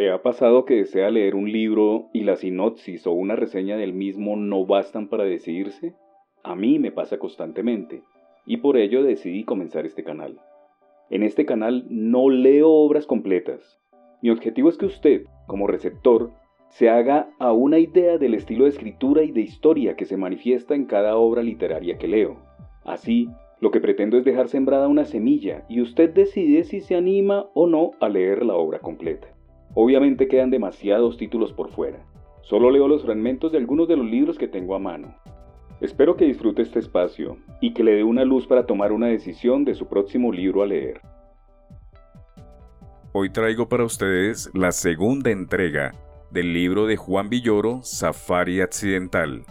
¿Le ha pasado que desea leer un libro y la sinopsis o una reseña del mismo no bastan para decidirse? A mí me pasa constantemente, y por ello decidí comenzar este canal. En este canal no leo obras completas. Mi objetivo es que usted, como receptor, se haga a una idea del estilo de escritura y de historia que se manifiesta en cada obra literaria que leo. Así, lo que pretendo es dejar sembrada una semilla y usted decide si se anima o no a leer la obra completa. Obviamente quedan demasiados títulos por fuera. Solo leo los fragmentos de algunos de los libros que tengo a mano. Espero que disfrute este espacio y que le dé una luz para tomar una decisión de su próximo libro a leer. Hoy traigo para ustedes la segunda entrega del libro de Juan Villoro, Safari Accidental.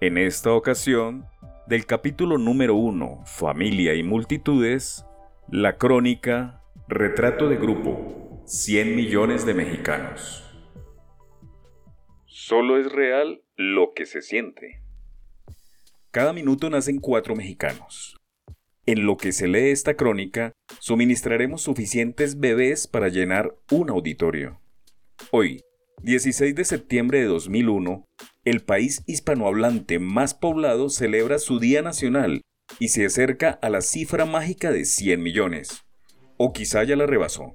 En esta ocasión, del capítulo número 1, Familia y Multitudes, la crónica Retrato de Grupo, 100 millones de mexicanos. Solo es real lo que se siente. Cada minuto nacen cuatro mexicanos. En lo que se lee esta crónica, suministraremos suficientes bebés para llenar un auditorio. Hoy, 16 de septiembre de 2001, el país hispanohablante más poblado celebra su Día Nacional y se acerca a la cifra mágica de 100 millones. O quizá ya la rebasó.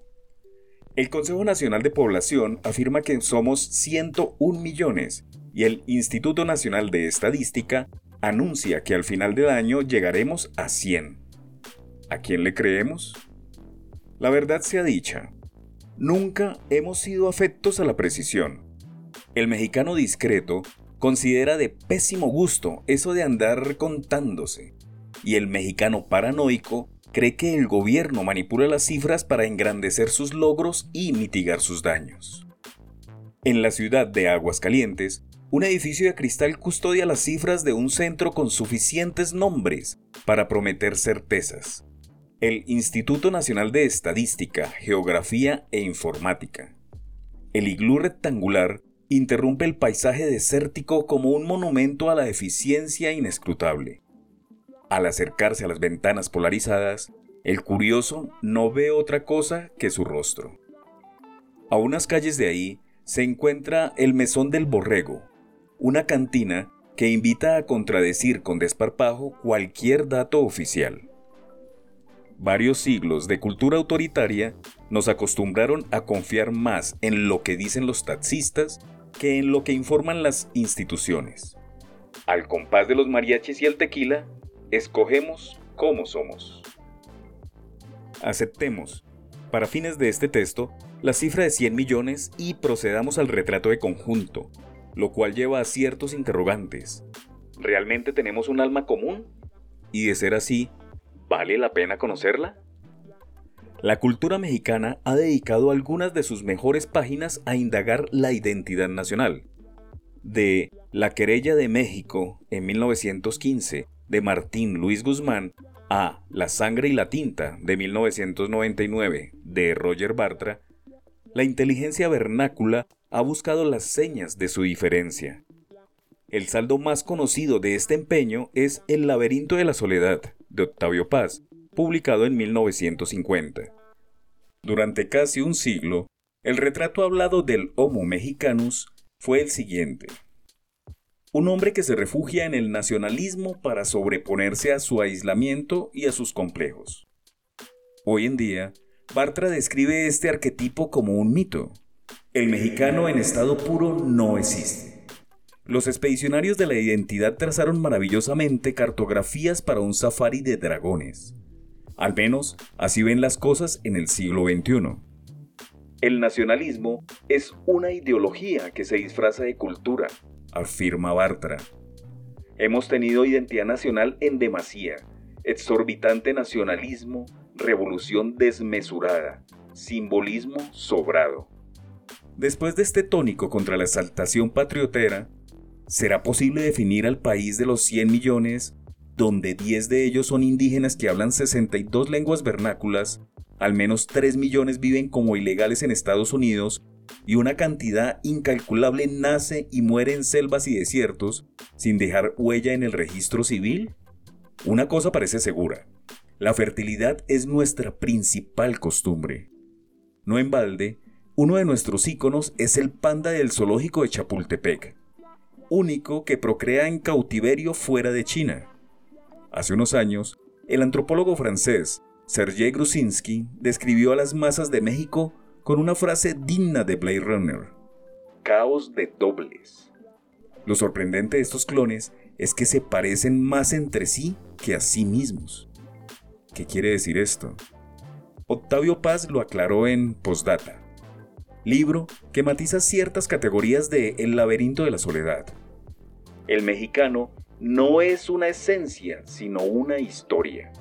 El Consejo Nacional de Población afirma que somos 101 millones y el Instituto Nacional de Estadística anuncia que al final del año llegaremos a 100. ¿A quién le creemos? La verdad sea dicha, nunca hemos sido afectos a la precisión. El mexicano discreto considera de pésimo gusto eso de andar contándose, y el mexicano paranoico cree que el gobierno manipula las cifras para engrandecer sus logros y mitigar sus daños. En la ciudad de Aguascalientes, un edificio de cristal custodia las cifras de un centro con suficientes nombres para prometer certezas. El Instituto Nacional de Estadística, Geografía e Informática. El iglú rectangular interrumpe el paisaje desértico como un monumento a la eficiencia inescrutable. Al acercarse a las ventanas polarizadas, el curioso no ve otra cosa que su rostro. A unas calles de ahí se encuentra el Mesón del Borrego, una cantina que invita a contradecir con desparpajo cualquier dato oficial. Varios siglos de cultura autoritaria nos acostumbraron a confiar más en lo que dicen los taxistas que en lo que informan las instituciones. Al compás de los mariachis y el tequila, escogemos cómo somos. Aceptemos, para fines de este texto, la cifra de 100 millones y procedamos al retrato de conjunto, lo cual lleva a ciertos interrogantes. ¿Realmente tenemos un alma común? Y de ser así, ¿vale la pena conocerla? La cultura mexicana ha dedicado algunas de sus mejores páginas a indagar la identidad nacional. De La querella de México en 1915 de Martín Luis Guzmán a La sangre y la tinta de 1999 de Roger Bartra, la inteligencia vernácula ha buscado las señas de su diferencia. El saldo más conocido de este empeño es El laberinto de la soledad, de Octavio Paz, publicado en 1950. Durante casi un siglo, el retrato hablado del Homo mexicanus fue el siguiente. Un hombre que se refugia en el nacionalismo para sobreponerse a su aislamiento y a sus complejos. Hoy en día, Bartra describe este arquetipo como un mito, el mexicano en estado puro no existe. Los expedicionarios de la identidad trazaron maravillosamente cartografías para un safari de dragones. Al menos así ven las cosas en el siglo XXI. El nacionalismo es una ideología que se disfraza de cultura, afirma Bartra. Hemos tenido identidad nacional en demasía, exorbitante nacionalismo, revolución desmesurada, simbolismo sobrado. Después de este tónico contra la exaltación patriotera, ¿será posible definir al país de los 100 millones, donde 10 de ellos son indígenas que hablan 62 lenguas vernáculas, al menos 3 millones viven como ilegales en Estados Unidos y una cantidad incalculable nace y muere en selvas y desiertos sin dejar huella en el registro civil? Una cosa parece segura. La fertilidad es nuestra principal costumbre. No en balde, uno de nuestros íconos es el panda del zoológico de Chapultepec, único que procrea en cautiverio fuera de China. Hace unos años, el antropólogo francés Sergei Grusinski describió a las masas de México con una frase digna de Blade Runner. Caos de dobles. Lo sorprendente de estos clones es que se parecen más entre sí que a sí mismos. ¿Qué quiere decir esto? Octavio Paz lo aclaró en Postdata, libro que matiza ciertas categorías de El laberinto de la soledad. El mexicano no es una esencia, sino una historia.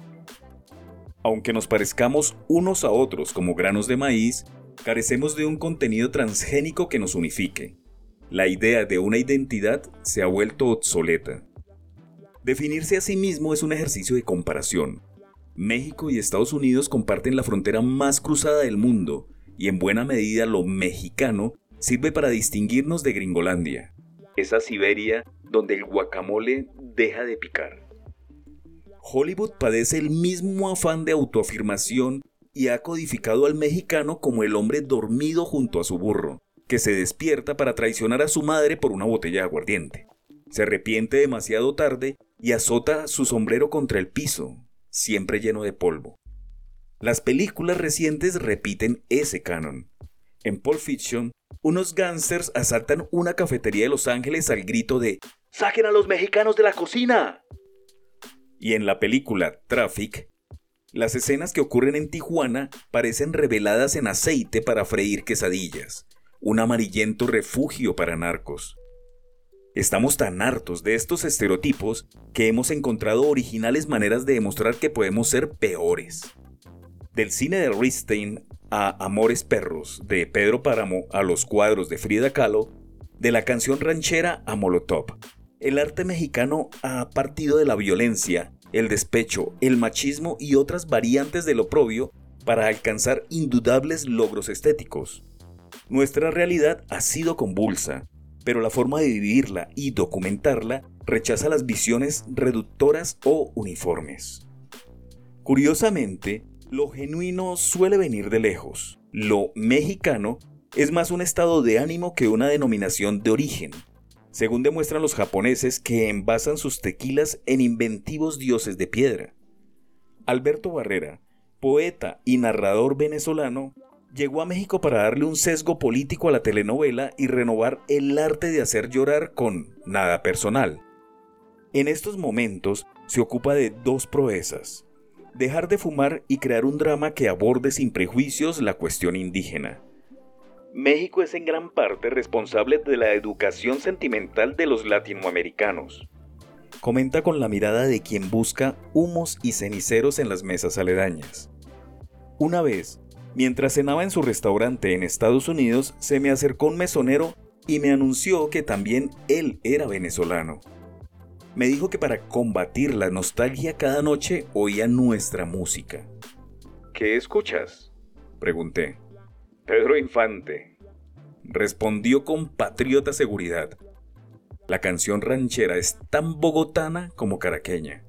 Aunque nos parezcamos unos a otros como granos de maíz, carecemos de un contenido transgénico que nos unifique. La idea de una identidad se ha vuelto obsoleta. Definirse a sí mismo es un ejercicio de comparación. México y Estados Unidos comparten la frontera más cruzada del mundo, y en buena medida lo mexicano sirve para distinguirnos de Gringolandia, esa Siberia donde el guacamole deja de picar. Hollywood padece el mismo afán de autoafirmación y ha codificado al mexicano como el hombre dormido junto a su burro, que se despierta para traicionar a su madre por una botella de aguardiente. Se arrepiente demasiado tarde y azota su sombrero contra el piso, siempre lleno de polvo. Las películas recientes repiten ese canon. En Pulp Fiction, unos gángsters asaltan una cafetería de Los Ángeles al grito de ¡Saquen a los mexicanos de la cocina! Y en la película Traffic, las escenas que ocurren en Tijuana parecen reveladas en aceite para freír quesadillas, un amarillento refugio para narcos. Estamos tan hartos de estos estereotipos que hemos encontrado originales maneras de demostrar que podemos ser peores. Del cine de Ristein a Amores Perros, de Pedro Páramo a los cuadros de Frida Kahlo, de la canción ranchera a Molotov, el arte mexicano ha partido de la violencia, el despecho, el machismo y otras variantes del oprobio para alcanzar indudables logros estéticos. Nuestra realidad ha sido convulsa, pero la forma de vivirla y documentarla rechaza las visiones reductoras o uniformes. Curiosamente, lo genuino suele venir de lejos. Lo mexicano es más un estado de ánimo que una denominación de origen, según demuestran los japoneses que envasan sus tequilas en inventivos dioses de piedra. Alberto Barrera, poeta y narrador venezolano, llegó a México para darle un sesgo político a la telenovela y renovar el arte de hacer llorar con nada personal. En estos momentos se ocupa de dos proezas, dejar de fumar y crear un drama que aborde sin prejuicios la cuestión indígena. México es en gran parte responsable de la educación sentimental de los latinoamericanos. Comenta con la mirada de quien busca humos y ceniceros en las mesas aledañas. Una vez, mientras cenaba en su restaurante en Estados Unidos, se me acercó un mesonero y me anunció que también él era venezolano. Me dijo que para combatir la nostalgia cada noche oía nuestra música. ¿Qué escuchas? Pregunté. Pedro Infante, respondió con patriota seguridad. La canción ranchera es tan bogotana como caraqueña.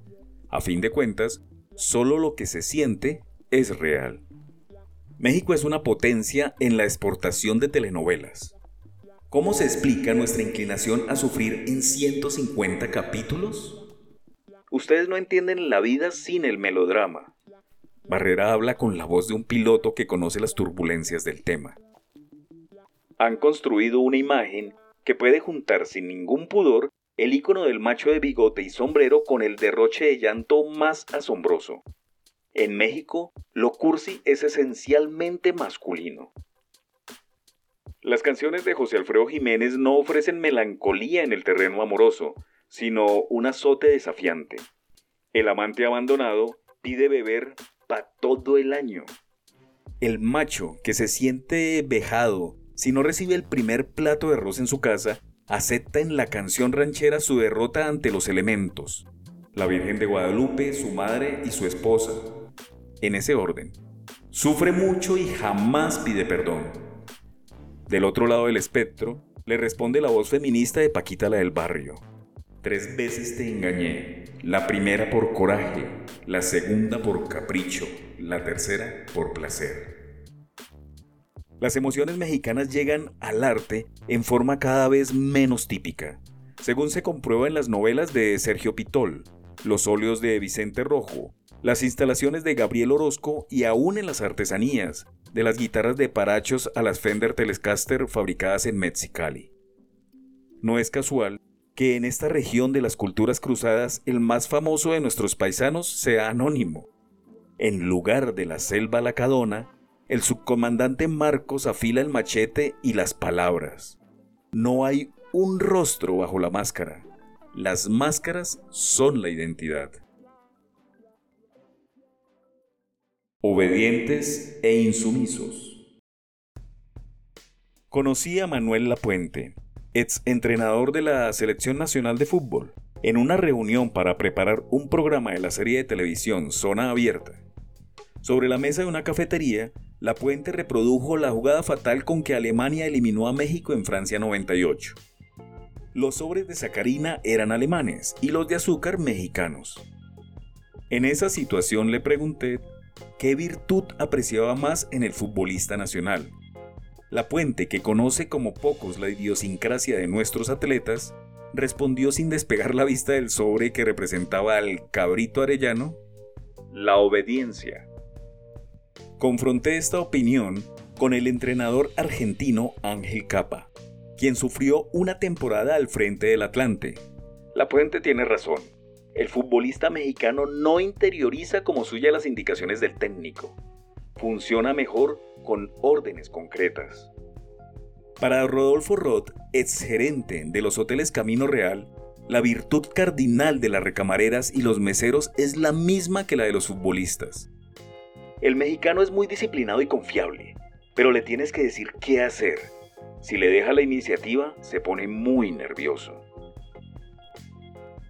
A fin de cuentas, solo lo que se siente es real. México es una potencia en la exportación de telenovelas. ¿Cómo se explica nuestra inclinación a sufrir en 150 capítulos? Ustedes no entienden la vida sin el melodrama. Barrera habla con la voz de un piloto que conoce las turbulencias del tema. Han construido una imagen que puede juntar sin ningún pudor el icono del macho de bigote y sombrero con el derroche de llanto más asombroso. En México, lo cursi es esencialmente masculino. Las canciones de José Alfredo Jiménez no ofrecen melancolía en el terreno amoroso, sino un azote desafiante. El amante abandonado pide beber para todo el año. El macho que se siente vejado si no recibe el primer plato de arroz en su casa, acepta en la canción ranchera su derrota ante los elementos, la Virgen de Guadalupe, su madre y su esposa. En ese orden. Sufre mucho y jamás pide perdón. Del otro lado del espectro, le responde la voz feminista de Paquita la del barrio. Tres veces te engañé, la primera por coraje, la segunda por capricho, la tercera por placer. Las emociones mexicanas llegan al arte en forma cada vez menos típica, según se comprueba en las novelas de Sergio Pitol, los óleos de Vicente Rojo, las instalaciones de Gabriel Orozco y aún en las artesanías, de las guitarras de parachos a las Fender Telecaster fabricadas en Mexicali. No es casual que en esta región de las culturas cruzadas el más famoso de nuestros paisanos sea anónimo. En lugar de la selva lacadona, el subcomandante Marcos afila el machete y las palabras. No hay un rostro bajo la máscara. Las máscaras son la identidad. Obedientes e insumisos. Conocí a Manuel Lapuente, ex entrenador de la Selección Nacional de Fútbol, en una reunión para preparar un programa de la serie de televisión Zona Abierta. Sobre la mesa de una cafetería, La Puente reprodujo la jugada fatal con que Alemania eliminó a México en Francia 98. Los sobres de sacarina eran alemanes y los de azúcar mexicanos. En esa situación le pregunté qué virtud apreciaba más en el futbolista nacional. La Puente, que conoce como pocos la idiosincrasia de nuestros atletas, respondió sin despegar la vista del sobre que representaba al cabrito arellano, la obediencia. Confronté esta opinión con el entrenador argentino Ángel Capa, quien sufrió una temporada al frente del Atlante. La Puente tiene razón. El futbolista mexicano no interioriza como suya las indicaciones del técnico. Funciona mejor con órdenes concretas. Para Rodolfo Roth, ex gerente de los hoteles Camino Real, la virtud cardinal de las recamareras y los meseros es la misma que la de los futbolistas. El mexicano es muy disciplinado y confiable, pero le tienes que decir qué hacer. Si le deja la iniciativa, se pone muy nervioso.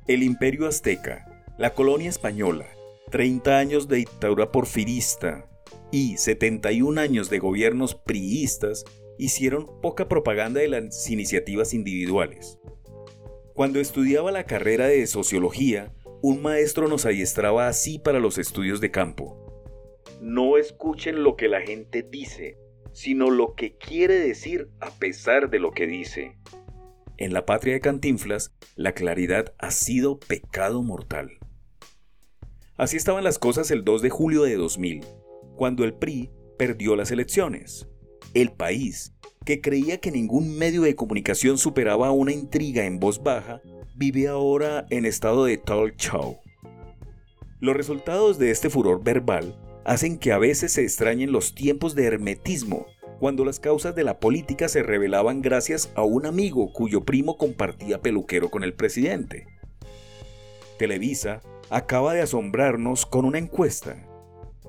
El imperio azteca, la colonia española, 30 años de dictadura porfirista y 71 años de gobiernos priistas hicieron poca propaganda de las iniciativas individuales. Cuando estudiaba la carrera de sociología, un maestro nos adiestraba así para los estudios de campo. No escuchen lo que la gente dice, sino lo que quiere decir a pesar de lo que dice. En la patria de Cantinflas, la claridad ha sido pecado mortal. Así estaban las cosas el 2 de julio de 2000, cuando el PRI perdió las elecciones. El país, que creía que ningún medio de comunicación superaba una intriga en voz baja, vive ahora en estado de talk show. Los resultados de este furor verbal hacen que a veces se extrañen los tiempos de hermetismo, cuando las causas de la política se revelaban gracias a un amigo cuyo primo compartía peluquero con el presidente. Televisa acaba de asombrarnos con una encuesta.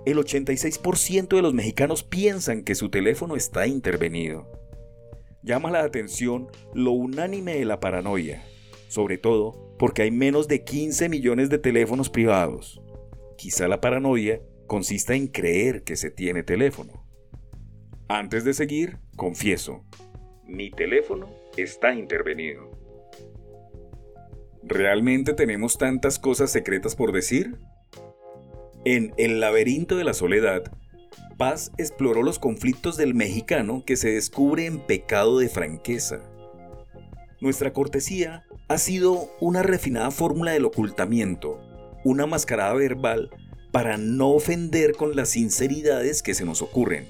El 86% de los mexicanos piensan que su teléfono está intervenido. Llama la atención lo unánime de la paranoia, sobre todo porque hay menos de 15 millones de teléfonos privados. Quizá la paranoia consista en creer que se tiene teléfono. Antes de seguir, confieso, mi teléfono está intervenido. ¿Realmente tenemos tantas cosas secretas por decir? En El laberinto de la soledad, Paz exploró los conflictos del mexicano que se descubre en pecado de franqueza. Nuestra cortesía ha sido una refinada fórmula del ocultamiento, una mascarada verbal para no ofender con las sinceridades que se nos ocurren.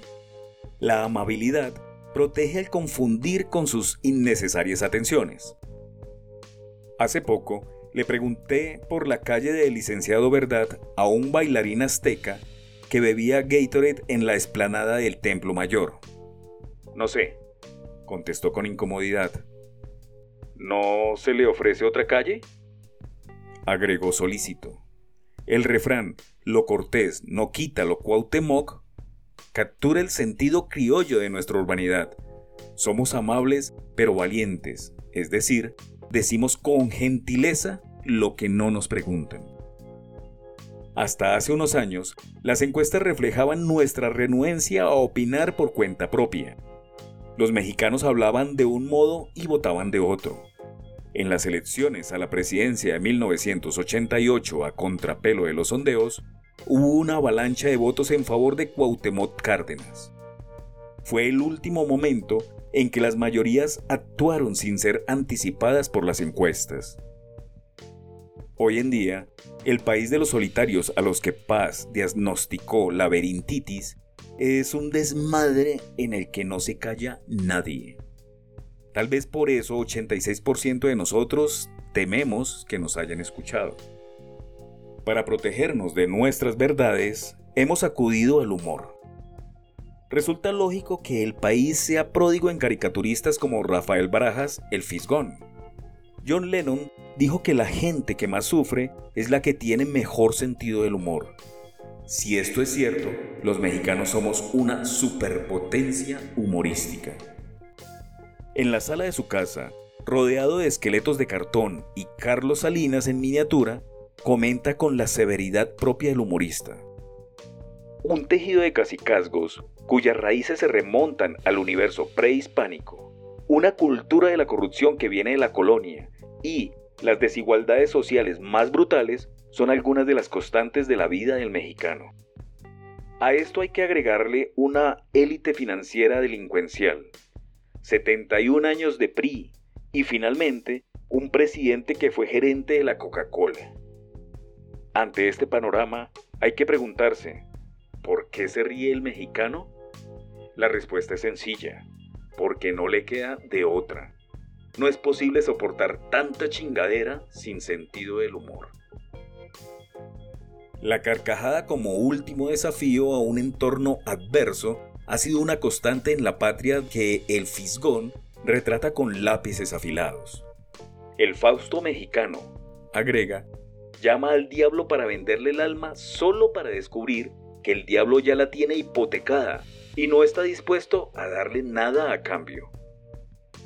La amabilidad protege al confundir con sus innecesarias atenciones. Hace poco le pregunté por la calle del licenciado Verdad a un bailarín azteca que bebía Gatorade en la explanada del Templo Mayor. No sé, contestó con incomodidad. ¿No se le ofrece otra calle? Agregó solícito. El refrán, lo cortés no quita lo cuautemoc, captura el sentido criollo de nuestra urbanidad. Somos amables pero valientes, es decir, decimos con gentileza lo que no nos preguntan. Hasta hace unos años, las encuestas reflejaban nuestra renuencia a opinar por cuenta propia. Los mexicanos hablaban de un modo y votaban de otro. En las elecciones a la presidencia de 1988 a contrapelo de los sondeos, hubo una avalancha de votos en favor de Cuauhtémoc Cárdenas. fue el último momento en que las mayorías actuaron sin ser anticipadas por las encuestas. Hoy en día, el país de los solitarios a los que Paz diagnosticó laberintitis es un desmadre en el que no se calla nadie. Tal vez por eso 86% de nosotros tememos que nos hayan escuchado. Para protegernos de nuestras verdades, hemos acudido al humor. Resulta lógico que el país sea pródigo en caricaturistas como Rafael Barajas, el Fisgón. John Lennon dijo que la gente que más sufre es la que tiene mejor sentido del humor. Si esto es cierto, los mexicanos somos una superpotencia humorística. En la sala de su casa, rodeado de esqueletos de cartón y Carlos Salinas en miniatura, comenta con la severidad propia del humorista. Un tejido de casicazgos cuyas raíces se remontan al universo prehispánico, una cultura de la corrupción que viene de la colonia y las desigualdades sociales más brutales son algunas de las constantes de la vida del mexicano. A esto hay que agregarle una élite financiera delincuencial, 71 años de PRI y finalmente un presidente que fue gerente de la Coca-Cola. Ante este panorama hay que preguntarse, ¿por qué se ríe el mexicano? La respuesta es sencilla, porque no le queda de otra. No es posible soportar tanta chingadera sin sentido del humor. La carcajada como último desafío a un entorno adverso ha sido una constante en la patria que el Fisgón retrata con lápices afilados. El Fausto mexicano, agrega, llama al diablo para venderle el alma solo para descubrir que el diablo ya la tiene hipotecada y no está dispuesto a darle nada a cambio.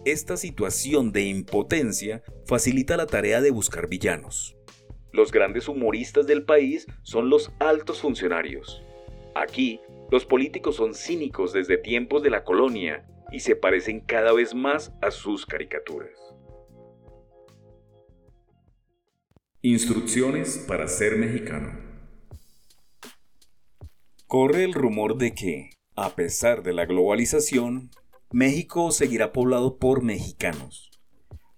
Esta situación de impotencia facilita la tarea de buscar villanos. Los grandes humoristas del país son los altos funcionarios. Aquí, los políticos son cínicos desde tiempos de la colonia y se parecen cada vez más a sus caricaturas. Instrucciones para ser mexicano. Corre el rumor de que, a pesar de la globalización, México seguirá poblado por mexicanos.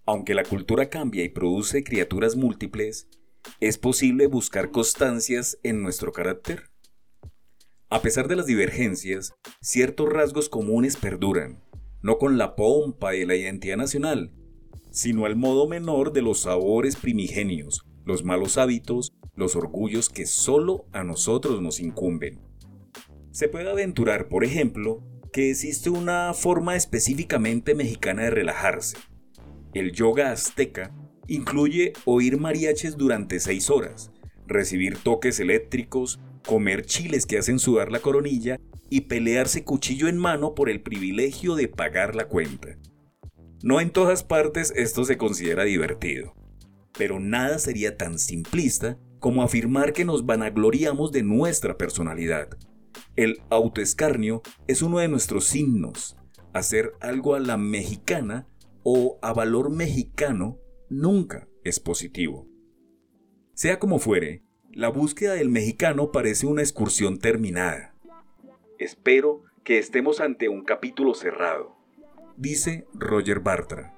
Aunque la cultura cambia y produce criaturas múltiples, ¿Es posible buscar constancias en nuestro carácter? A pesar de las divergencias, ciertos rasgos comunes perduran, no con la pompa de la identidad nacional, sino al modo menor de los sabores primigenios, los malos hábitos, los orgullos que solo a nosotros nos incumben. Se puede aventurar, por ejemplo, que existe una forma específicamente mexicana de relajarse. El yoga azteca Incluye oír mariaches durante seis horas, recibir toques eléctricos, comer chiles que hacen sudar la coronilla y pelearse cuchillo en mano por el privilegio de pagar la cuenta. No en todas partes esto se considera divertido, pero nada sería tan simplista como afirmar que nos vanagloriamos de nuestra personalidad. El autoescarnio es uno de nuestros signos. Hacer algo a la mexicana o a valor mexicano nunca es positivo. Sea como fuere, la búsqueda del mexicano parece una excursión terminada. Espero que estemos ante un capítulo cerrado, dice Roger Bartra.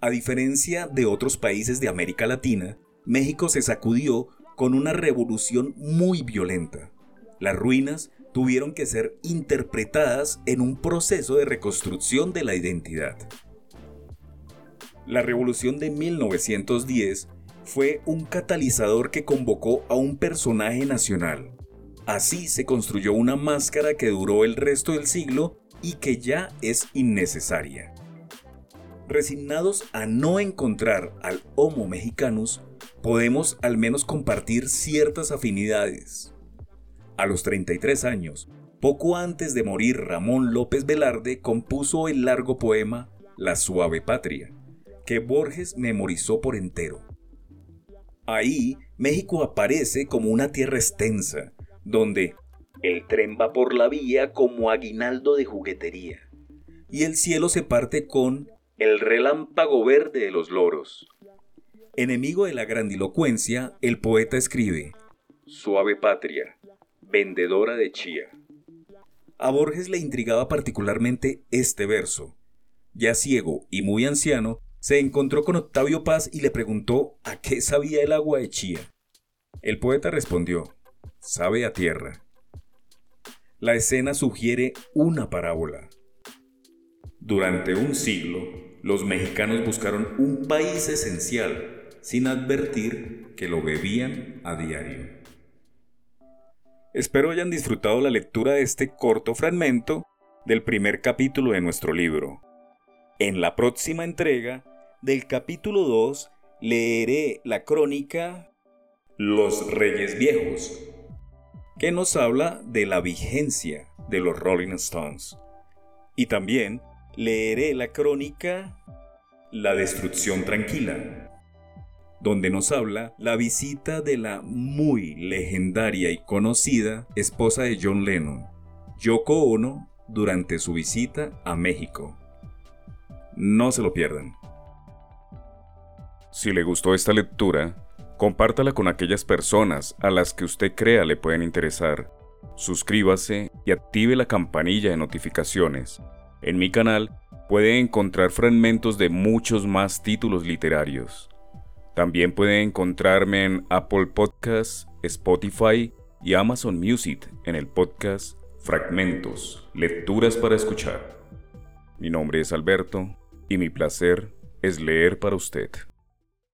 A diferencia de otros países de América Latina, México se sacudió con una revolución muy violenta. Las ruinas tuvieron que ser interpretadas en un proceso de reconstrucción de la identidad. La revolución de 1910 fue un catalizador que convocó a un personaje nacional. Así se construyó una máscara que duró el resto del siglo y que ya es innecesaria. Resignados a no encontrar al Homo Mexicanus, podemos al menos compartir ciertas afinidades. A los 33 años, poco antes de morir Ramón López Velarde compuso el largo poema La suave patria que Borges memorizó por entero. Ahí México aparece como una tierra extensa, donde el tren va por la vía como aguinaldo de juguetería, y el cielo se parte con el relámpago verde de los loros. Enemigo de la grandilocuencia, el poeta escribe, Suave patria, vendedora de chía. A Borges le intrigaba particularmente este verso. Ya ciego y muy anciano, se encontró con Octavio Paz y le preguntó a qué sabía el agua de Chía. El poeta respondió, sabe a tierra. La escena sugiere una parábola. Durante un siglo, los mexicanos buscaron un país esencial sin advertir que lo bebían a diario. Espero hayan disfrutado la lectura de este corto fragmento del primer capítulo de nuestro libro. En la próxima entrega del capítulo 2 leeré la crónica Los Reyes Viejos, que nos habla de la vigencia de los Rolling Stones. Y también leeré la crónica La Destrucción Tranquila, donde nos habla la visita de la muy legendaria y conocida esposa de John Lennon, Yoko Ono, durante su visita a México. No se lo pierdan. Si le gustó esta lectura, compártala con aquellas personas a las que usted crea le pueden interesar. Suscríbase y active la campanilla de notificaciones. En mi canal puede encontrar fragmentos de muchos más títulos literarios. También puede encontrarme en Apple Podcasts, Spotify y Amazon Music en el podcast Fragmentos, Lecturas para Escuchar. Mi nombre es Alberto y mi placer es leer para usted.